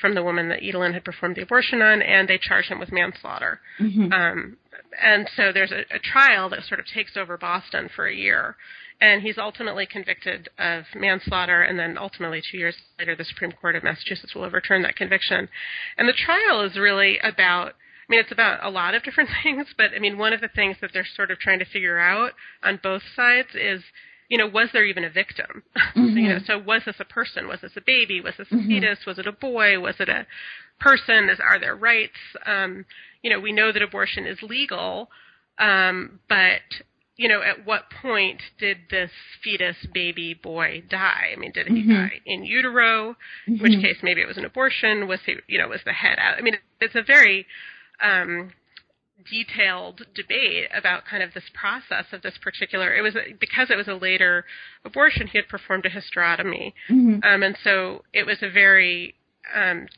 from the woman that Edelin had performed the abortion on, and they charge him with manslaughter. Mm-hmm. Um, and so there's a, a trial that sort of takes over Boston for a year and he's ultimately convicted of manslaughter, and then ultimately two years later, the Supreme Court of Massachusetts will overturn that conviction. And the trial is really about I mean, it's about a lot of different [laughs] things, but I mean, one of the things that they're sort of trying to figure out on both sides is, you know, was there even a victim? Mm-hmm. [laughs] you know, so was this a person? Was this a baby? Was this a Mhm. fetus? Was it a boy? Was it a person? Is, are their rights? Um, you know, we know that abortion is legal, um, but you know, at what point did this fetus baby boy die? I mean, did he Mhm. die in utero? In which Mhm. case, maybe it was an abortion. Was he, you know, was the head out? I mean, it's a very um, detailed debate about kind of this process of this particular. It was because it was a later abortion. He had performed a hysterotomy, Mhm. um, and so it was a very um,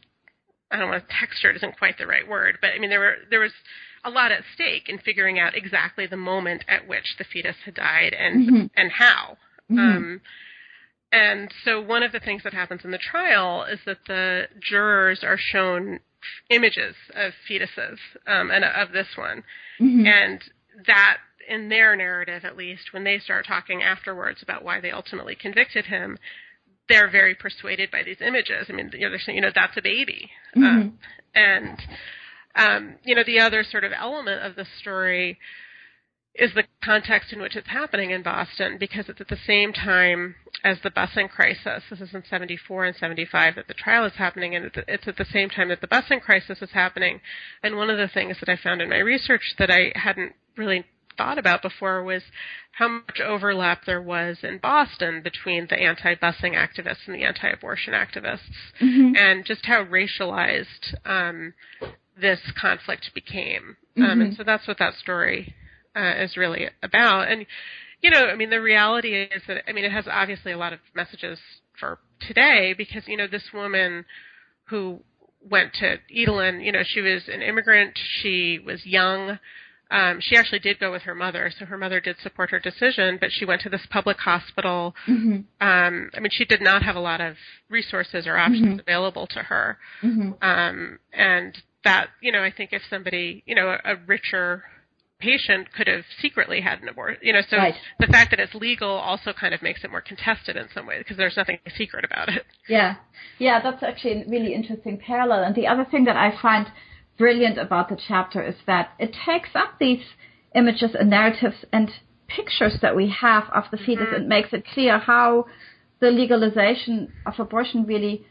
I don't want to textured isn't quite the right word, but I mean there were there was a lot at stake in figuring out exactly the moment at which the fetus had died and Mhm. and how. Mhm. Um, and so one of the things that happens in the trial is that the jurors are shown images of fetuses um, and of this one, Mhm. and that in their narrative at least when they start talking afterwards about why they ultimately convicted him they're very persuaded by these images i mean you know they're saying you know that's a baby Mhm. um, and um, you know the other sort of element of the story is the context in which it's happening in Boston because it's at the same time as the busing crisis. This is in 74 and 75 that the trial is happening, and it's- it's at the same time that the busing crisis is happening. And one of the things that I found in my research that I hadn't really thought about before was how much overlap there was in Boston between the anti-busing activists and the anti-abortion activists, Mhm. and just how racialized um, this conflict became. Um, and Mhm. so that's what that story uh, is really about. And you know, I mean, the reality is that I mean, it has obviously a lot of messages for today because you know this woman who went to Edelin, you know, she was an immigrant, she was young. Um, she actually did go with her mother, so her mother did support her decision, but she went to this public hospital. Mhm. Um, I mean, she did not have a lot of resources or options Mhm. available to her. Mhm. Um, and that, you know, I think if somebody, you know, a, a richer patient could have secretly had an abortion, you know, so Right. the fact that it's legal also kind of makes it more contested in some way because there's nothing secret about it. Yeah, yeah, that's actually a really interesting parallel. And the other thing that I find brilliant about the chapter is that it takes up these images and narratives and pictures that we have of the fetus and makes it clear how the legalization of abortion really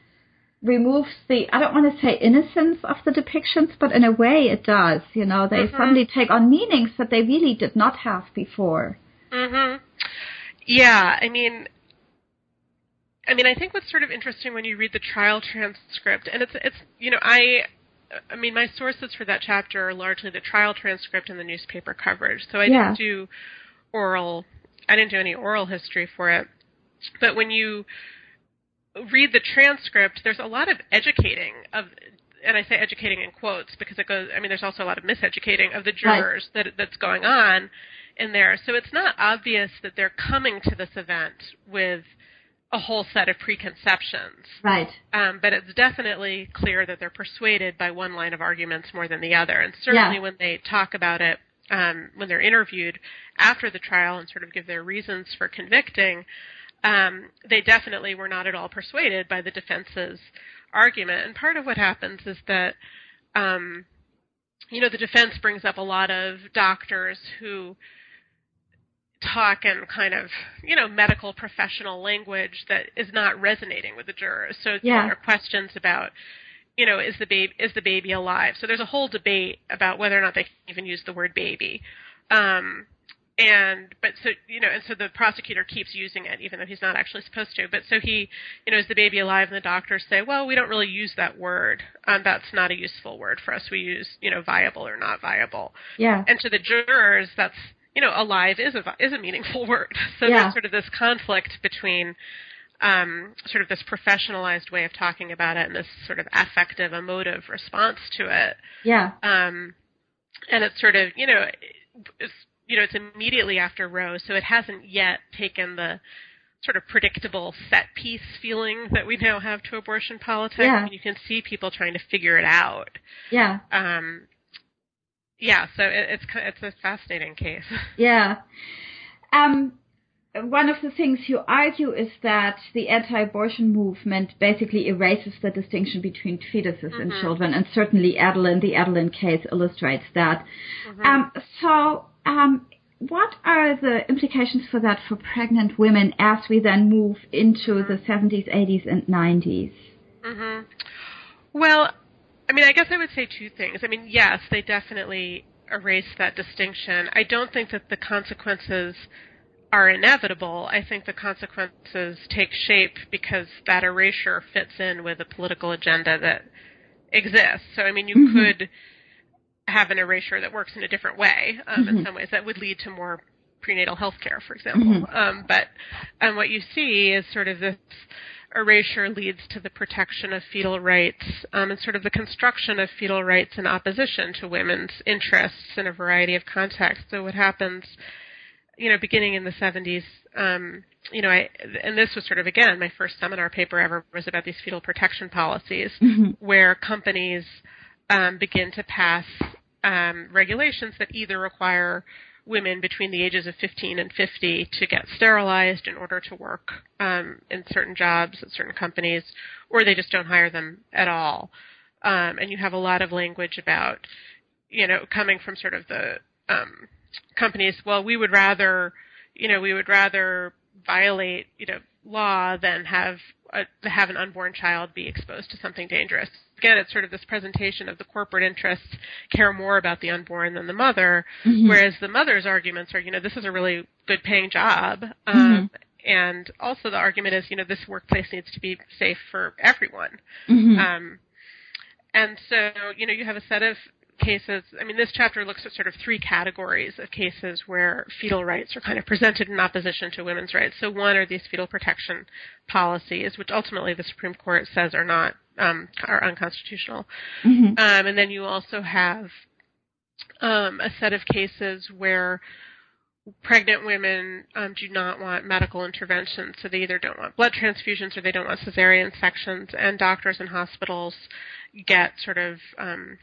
removes the I don't want to say innocence of the depictions, but in a way it does. You know, they Mhm. suddenly take on meanings that they really did not have before. Mhm. Yeah, I mean I mean, I think what's sort of interesting when you read the trial transcript and it's it's you know, I I mean, my sources for that chapter are largely the trial transcript and the newspaper coverage. So I Yeah. didn't do oral I didn't do any oral history for it. But when you read the transcript, there's a lot of educating of and I say educating in quotes because it goes I mean there's also a lot of miseducating of the Right. jurors that that's going on in there. So it's not obvious that they're coming to this event with a whole set of preconceptions. Right. Um, but it's definitely clear that they're persuaded by one line of arguments more than the other. And certainly Yeah. when they talk about it, um, when they're interviewed after the trial and sort of give their reasons for convicting, um, they definitely were not at all persuaded by the defense's argument. And part of what happens is that, um, you know, the defense brings up a lot of doctors who talk in kind of, you know, medical professional language that is not resonating with the jurors. So Yeah. there are questions about, you know, is the baby is the baby alive? So there's a whole debate about whether or not they can even use the word baby. Um, and but so you know, and so the prosecutor keeps using it even though he's not actually supposed to. But so he, you know, is the baby alive? And the doctors say, well, we don't really use that word. Um, that's not a useful word for us. We use, you know, viable or not viable. Yeah. And to the jurors, that's you know, alive is a is a meaningful [laughs] word. So Yeah. there's sort of this conflict between um, sort of this professionalized way of talking about it and this sort of affective, emotive response to it. Yeah. Um, and it's sort of, you know, it's, you know, it's immediately after Roe, so it hasn't yet taken the sort of predictable set piece feeling that we now have to abortion politics. Yeah. I mean, you can see people trying to figure it out. Yeah. Um, yeah, so it, it's it's a fascinating case. [laughs] Yeah. Um, one of the things you argue is that the anti-abortion movement basically erases the distinction between fetuses and children, and certainly Edelin, the Edelin case illustrates that. Um, so, um, what are the implications for that for pregnant women as we then move into the 70s, 80s, and 90s? hmm Well, I mean, I guess I would say two things. I mean, yes, they definitely erase that distinction. I don't think that the consequences are inevitable. I think the consequences take shape because that erasure fits in with a political agenda that exists. So, I mean, you could have an erasure that works in a different way um, in some ways that would lead to more prenatal health care, for example. Um, but um, what you see is sort of this erasure leads to the protection of fetal rights um, and sort of the construction of fetal rights in opposition to women's interests in a variety of contexts. So what happens, you know, beginning in the 70s, um, you know, I, and this was sort of again my first seminar paper ever was about these fetal protection policies, where companies um, begin to pass um, regulations that either require women between the ages of 15 and 50 to get sterilized in order to work um, in certain jobs at certain companies, or they just don't hire them at all. Um, and you have a lot of language about, you know, coming from sort of the um, companies. Well, we would rather, you know, we would rather violate, you know, law than have a, have an unborn child be exposed to something dangerous. Again, it's sort of this presentation of the corporate interests care more about the unborn than the mother, whereas the mother's arguments are, you know, this is a really good paying job. Um, And also the argument is, you know, this workplace needs to be safe for everyone. Um, and so, you know, you have a set of cases. I mean, this chapter looks at sort of three categories of cases where fetal rights are kind of presented in opposition to women's rights. So, one are these fetal protection policies, which ultimately the Supreme Court says are not um, are unconstitutional. Um, and then you also have um, a set of cases where pregnant women um, do not want medical intervention, so they either don't want blood transfusions or they don't want cesarean sections, and doctors and hospitals get sort of um,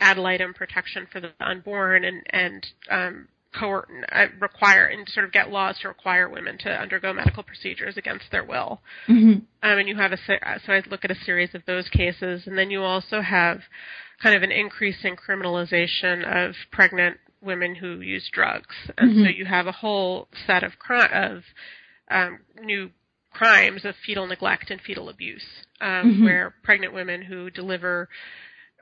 ad litem protection for the unborn and and um, coer- uh, require and sort of get laws to require women to undergo medical procedures against their will. Um, and you have a uh, so I look at a series of those cases, and then you also have kind of an increasing criminalization of pregnant women who use drugs, and so you have a whole set of cri- of um, new crimes of fetal neglect and fetal abuse, um, where pregnant women who deliver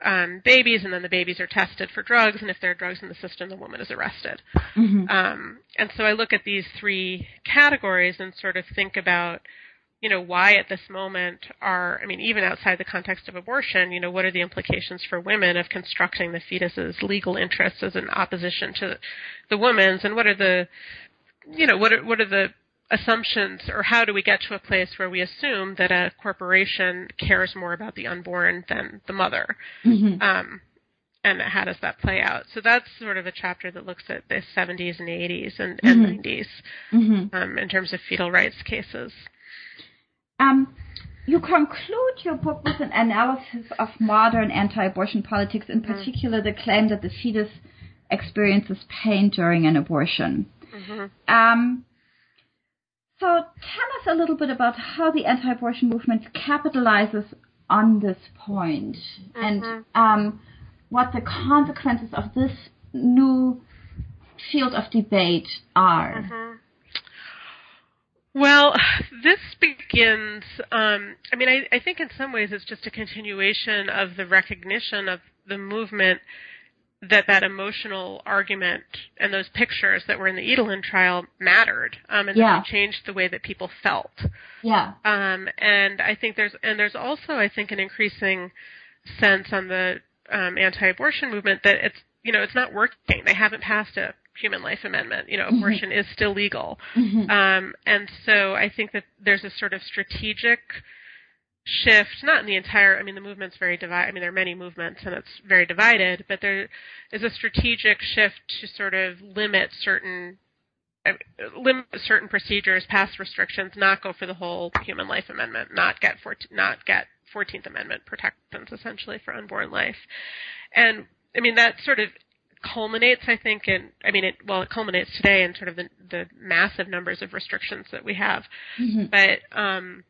um, babies and then the babies are tested for drugs, and if there are drugs in the system, the woman is arrested. Um, and so I look at these three categories and sort of think about, you know, why at this moment are, I mean, even outside the context of abortion, you know, what are the implications for women of constructing the fetus's legal interests as an opposition to the woman's, and what are the, you know, what are what are the assumptions or how do we get to a place where we assume that a corporation cares more about the unborn than the mother? Um, and how does that play out? So that's sort of a chapter that looks at the 70s and 80s and, and 90s um, in terms of fetal rights cases. Um, you conclude your book with an analysis of modern anti-abortion politics, in particular the claim that the fetus experiences pain during an abortion. So tell us a little bit about how the anti-abortion movement capitalizes on this point and um, what the consequences of this new field of debate are. Well, this begins, um, I mean, I, I think in some ways it's just a continuation of the recognition of the movement that that emotional argument and those pictures that were in the Edelin trial mattered, um, and Yeah. that changed the way that people felt. Yeah. Um, and I think there's and there's also I think an increasing sense on the um, anti-abortion movement that it's you know it's not working. They haven't passed a human life amendment. You know, abortion is still legal, um, and so I think that there's a sort of strategic shift, not in the entire. I mean, the movement's very divided. I mean, there are many movements, and it's very divided. But there is a strategic shift to sort of limit certain limit certain procedures, pass restrictions, not go for the whole human life amendment, not get 14, not get Fourteenth Amendment protections essentially for unborn life, and I mean that sort of culminates, I think, in I mean, it well, it culminates today in sort of the the massive numbers of restrictions that we have. Mm-hmm. But um,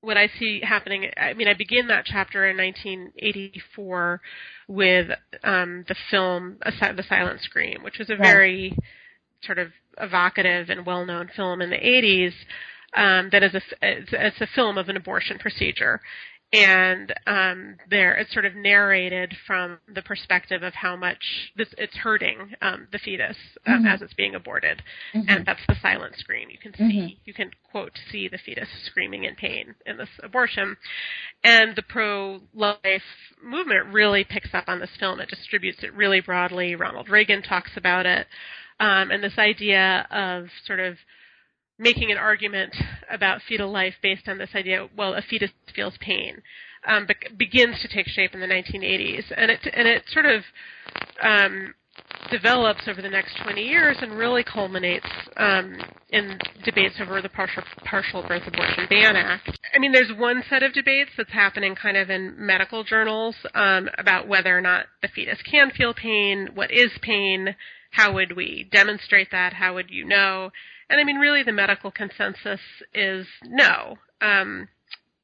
what I see happening, I mean, I begin that chapter in 1984 with um, the film The Silent Scream, which was a very sort of evocative and well-known film in the 80s. Um, that is a it's, it's a film of an abortion procedure, and um, there it's sort of narrated from the perspective of how much this it's hurting um, the fetus um, as it's being aborted, and that's the silent scream. You can see you can quote see the fetus screaming in pain in this abortion, and the pro-life movement really picks up on this film. It distributes it really broadly. Ronald Reagan talks about it, um, and this idea of sort of making an argument about fetal life based on this idea, well, a fetus feels pain, um, be- begins to take shape in the 1980s, and it and it sort of um, develops over the next 20 years and really culminates um, in debates over the partial partial birth abortion ban act. I mean, there's one set of debates that's happening kind of in medical journals um, about whether or not the fetus can feel pain, what is pain, how would we demonstrate that, how would you know? And I mean, really, the medical consensus is no. Um,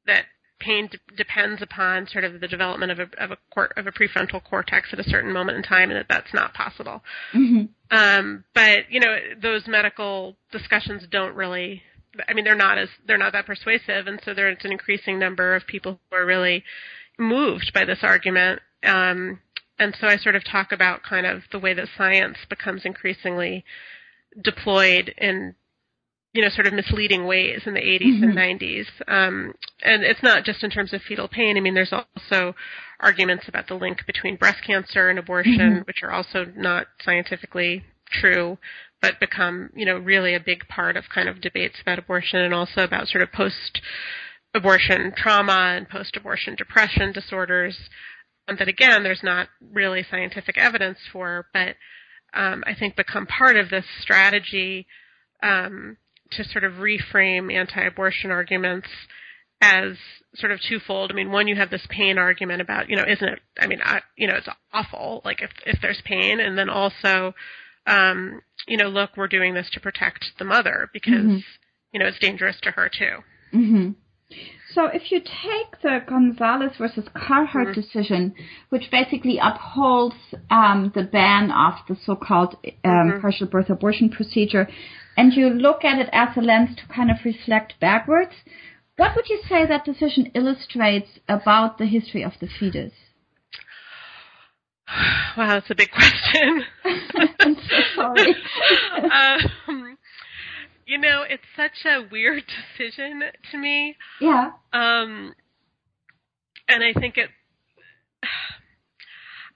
that pain d- depends upon sort of the development of a of a cor- of a prefrontal cortex at a certain moment in time, and that that's not possible. Um, but you know, those medical discussions don't really. I mean, they're not as they're not that persuasive, and so there's an increasing number of people who are really moved by this argument. Um, and so I sort of talk about kind of the way that science becomes increasingly deployed in you know sort of misleading ways in the 80s and 90s um, and it's not just in terms of fetal pain. I mean there's also arguments about the link between breast cancer and abortion which are also not scientifically true but become you know really a big part of kind of debates about abortion and also about sort of post abortion trauma and post abortion depression disorders that again there's not really scientific evidence for but um, I think become part of this strategy um, to sort of reframe anti-abortion arguments as sort of twofold. I mean, one, you have this pain argument about, you know, isn't it? I mean, I, you know, it's awful. Like if if there's pain, and then also, um, you know, look, we're doing this to protect the mother because you know it's dangerous to her too. hmm So if you take the Gonzales versus Carhart decision, which basically upholds um, the ban of the so-called um, partial birth abortion procedure, and you look at it as a lens to kind of reflect backwards, what would you say that decision illustrates about the history of the fetus? [sighs] Wow, that's a big question. [laughs] I'm so sorry. [laughs] um, you know, it's such a weird [laughs] decision to me. yeah. Um, and I think it. [sighs]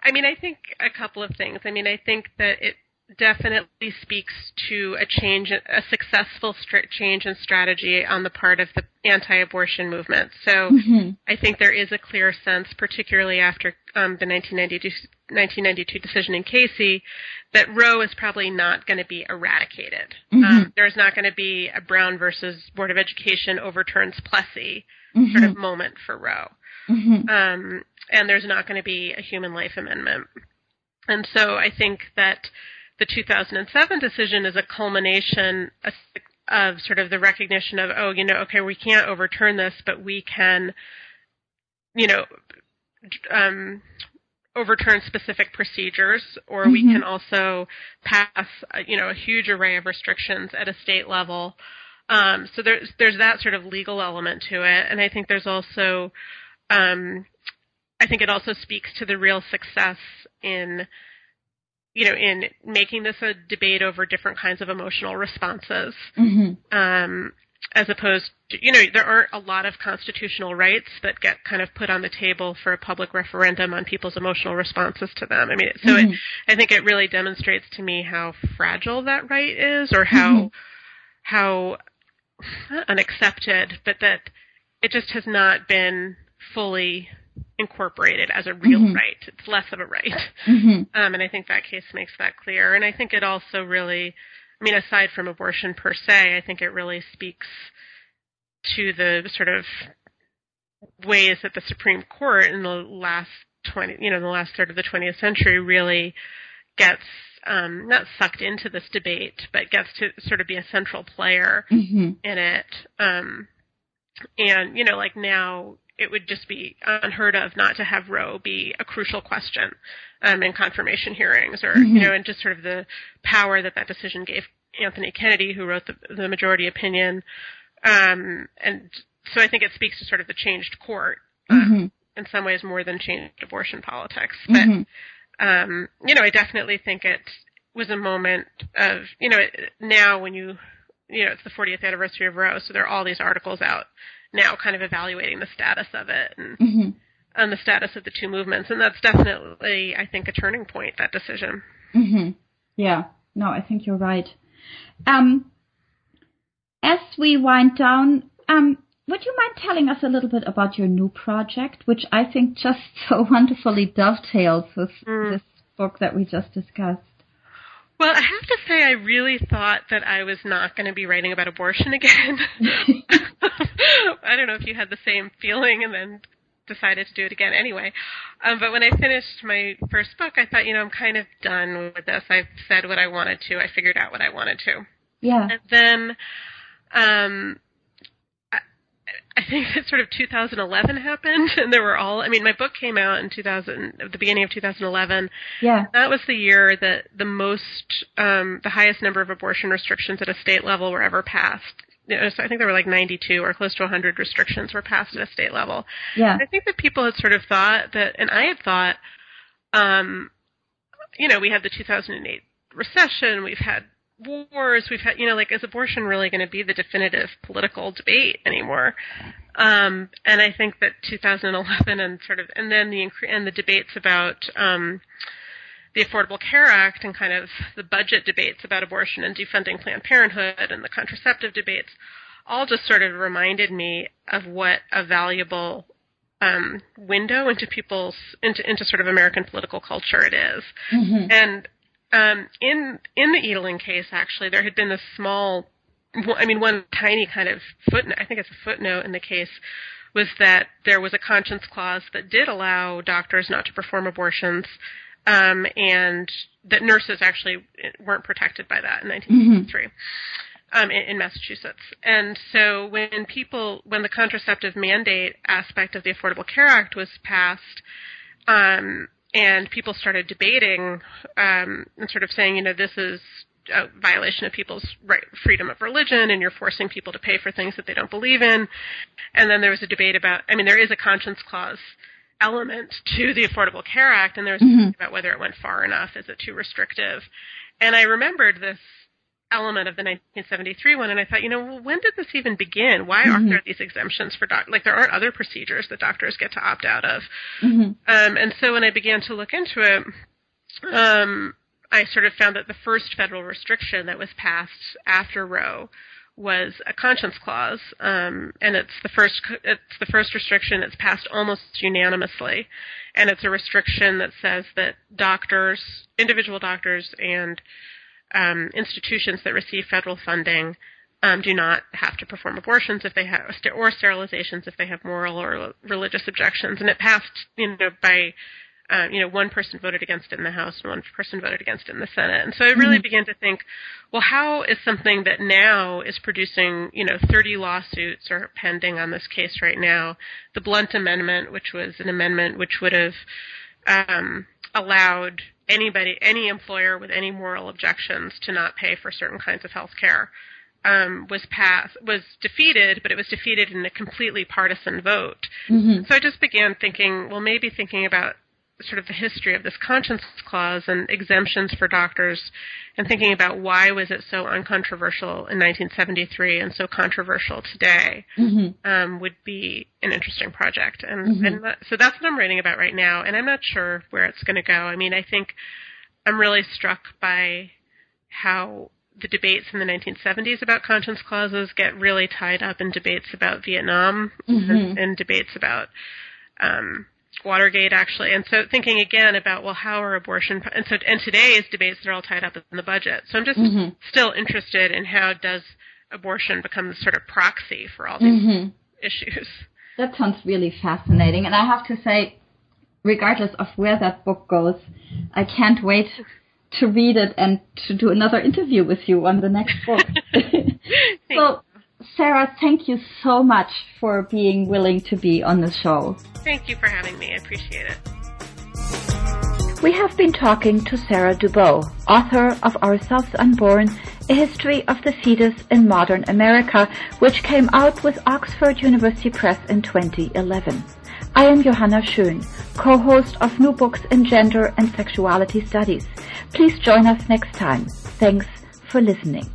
I mean, I think a couple of things. I mean, I think that it definitely speaks to a change, a successful str- change in strategy on the part of the anti-abortion movement. So I think there is a clear sense, particularly after um, the 1992, 1992 decision in Casey, that Roe is probably not going to be eradicated. Um, there's not going to be a Brown versus Board of Education overturns Plessy sort of moment for Roe. Um, and there's not going to be a human life amendment. And so I think that the 2007 decision is a culmination of, of sort of the recognition of, oh, you know, okay, we can't overturn this, but we can, you know, um, overturn specific procedures, or we can also pass, uh, you know, a huge array of restrictions at a state level. Um, so there's there's that sort of legal element to it, and I think there's also, um, I think it also speaks to the real success in, you know, in making this a debate over different kinds of emotional responses, um, as opposed to, you know, there aren't a lot of constitutional rights that get kind of put on the table for a public referendum on people's emotional responses to them. I mean, so it, mm-hmm. I think it really demonstrates to me how fragile that right is, or how mm-hmm. how unaccepted, but that it just has not been fully incorporated as a real mm-hmm. right. It's less of a right. Um, and I think that case makes that clear. And I think it also really, I mean, aside from abortion per se, I think it really speaks to the sort of ways that the Supreme Court in the last 20, you know, the last third of the 20th century really gets um, not sucked into this debate, but gets to sort of be a central player hmm in it. Um, and you know, like now, it would just be unheard of not to have Roe be a crucial question um, in confirmation hearings, or you know, and just sort of the power that that decision gave Anthony Kennedy, who wrote the, the majority opinion. Um, and so I think it speaks to sort of the changed court hmm in some ways more than changed abortion politics. But hmm um, you know, I definitely think it was a moment of you know now when you you know it's the 40th anniversary of Roe, so there are all these articles out now, kind of evaluating the status of it and, hmm and the status of the two movements, and that's definitely I think a turning point. That decision. hmm Yeah. No, I think you're right. Um, as we wind down, um, would you mind telling us a little bit about your new project, which I think just [laughs] so wonderfully dovetails with Mm. this book that we just discussed? Well, I have to say, I really thought that I was not going to be writing about abortion again. [laughs] I don't know if you had the same feeling and then decided to do it again anyway. Um, but when I finished my first book, I thought, you know, I'm kind of done with this. I've said what I wanted to. I figured out what I wanted to. Yeah. And then, um, I, think that sort of 2011 happened, and there were all. I mean, my book came out in 2000, at the beginning of 2011. Yeah. That was the year that the most, um, the highest number of abortion restrictions at a state level were ever passed. You know, so I think there were like 92 or close to 100 restrictions were passed at a state level. Yeah. I think that people had sort of thought that, and I had thought, um, you know, we had the 2008 recession, we've had wars, we've had, you know, like, is abortion really going to be the definitive political debate anymore? Um, and I think that 2011 and sort of, and then the and the debates about um, the Affordable Care Act and kind of the budget debates about abortion and defunding Planned Parenthood and the contraceptive debates, all just sort of reminded me of what a valuable um, window into people's into into sort of American political culture it is. hmm And um, in in the Edelin case, actually, there had been this small, I mean, one tiny kind of footnote. I think it's a footnote in the case was that there was a conscience clause that did allow doctors not to perform abortions, um, and that nurses actually weren't protected by that in 1963. Um, in, in Massachusetts, and so when people, when the contraceptive mandate aspect of the Affordable Care Act was passed, um, and people started debating um, and sort of saying, you know, this is a violation of people's right, freedom of religion, and you're forcing people to pay for things that they don't believe in. And then there was a debate about, I mean, there is a conscience clause element to the Affordable Care Act, and there was a debate about whether it went far enough. Is it too restrictive? And I remembered this element of the 1973 one, and I thought, you know, well, when did this even begin? Why aren't there these exemptions for doc? Like there aren't other procedures that doctors get to opt out of. hmm Um, and so when I began to look into it, um, I sort of found that the first federal restriction that was passed after Roe was a conscience clause, um, and it's the first it's the first restriction that's passed almost unanimously, and it's a restriction that says that doctors, individual doctors, and um, institutions that receive federal funding um, do not have to perform abortions if they have or sterilizations if they have moral or religious objections. And it passed, you know, by um, you know, one person voted against it in the House and one person voted against it in the Senate. And so I really began to think, well, how is something that now is producing, you know, 30 lawsuits are pending on this case right now, the Blunt Amendment, which was an amendment which would have um, allowed anybody, any employer with any moral objections to not pay for certain kinds of health care. Um, was passed was defeated, but it was defeated in a completely partisan vote. hmm So I just began thinking, well, maybe thinking about sort of the history of this conscience clause and exemptions for doctors and thinking about why was it so uncontroversial in 1973 and so controversial today hmm um, would be an interesting project. And, and that, so that's what I'm writing about right now. And I'm not sure where it's going to go. I mean, I think I'm really struck by how the debates in the 1970s about conscience clauses get really tied up in debates about Vietnam and, and debates about um, Watergate, actually. And so thinking again about well, how are abortion and so and today's debates are all tied up in the budget. So I'm just still interested in how does abortion become the sort of proxy for all these hmm issues. That sounds really fascinating. And I have to say, regardless of where that book goes, I can't wait to read it and to do another interview with you on the next book. [laughs] [laughs] so, Sara, thank you so much for being willing to be on the show. Thank you for having me. I appreciate it. We have been talking to Sara Dubow, author of Ourselves Unborn, A History of the Fetus in Modern America, which came out with Oxford University Press in 2011. I am Johanna Schoen, co-host of New Books in Gender and Sexuality Studies. Please join us next time. Thanks for listening.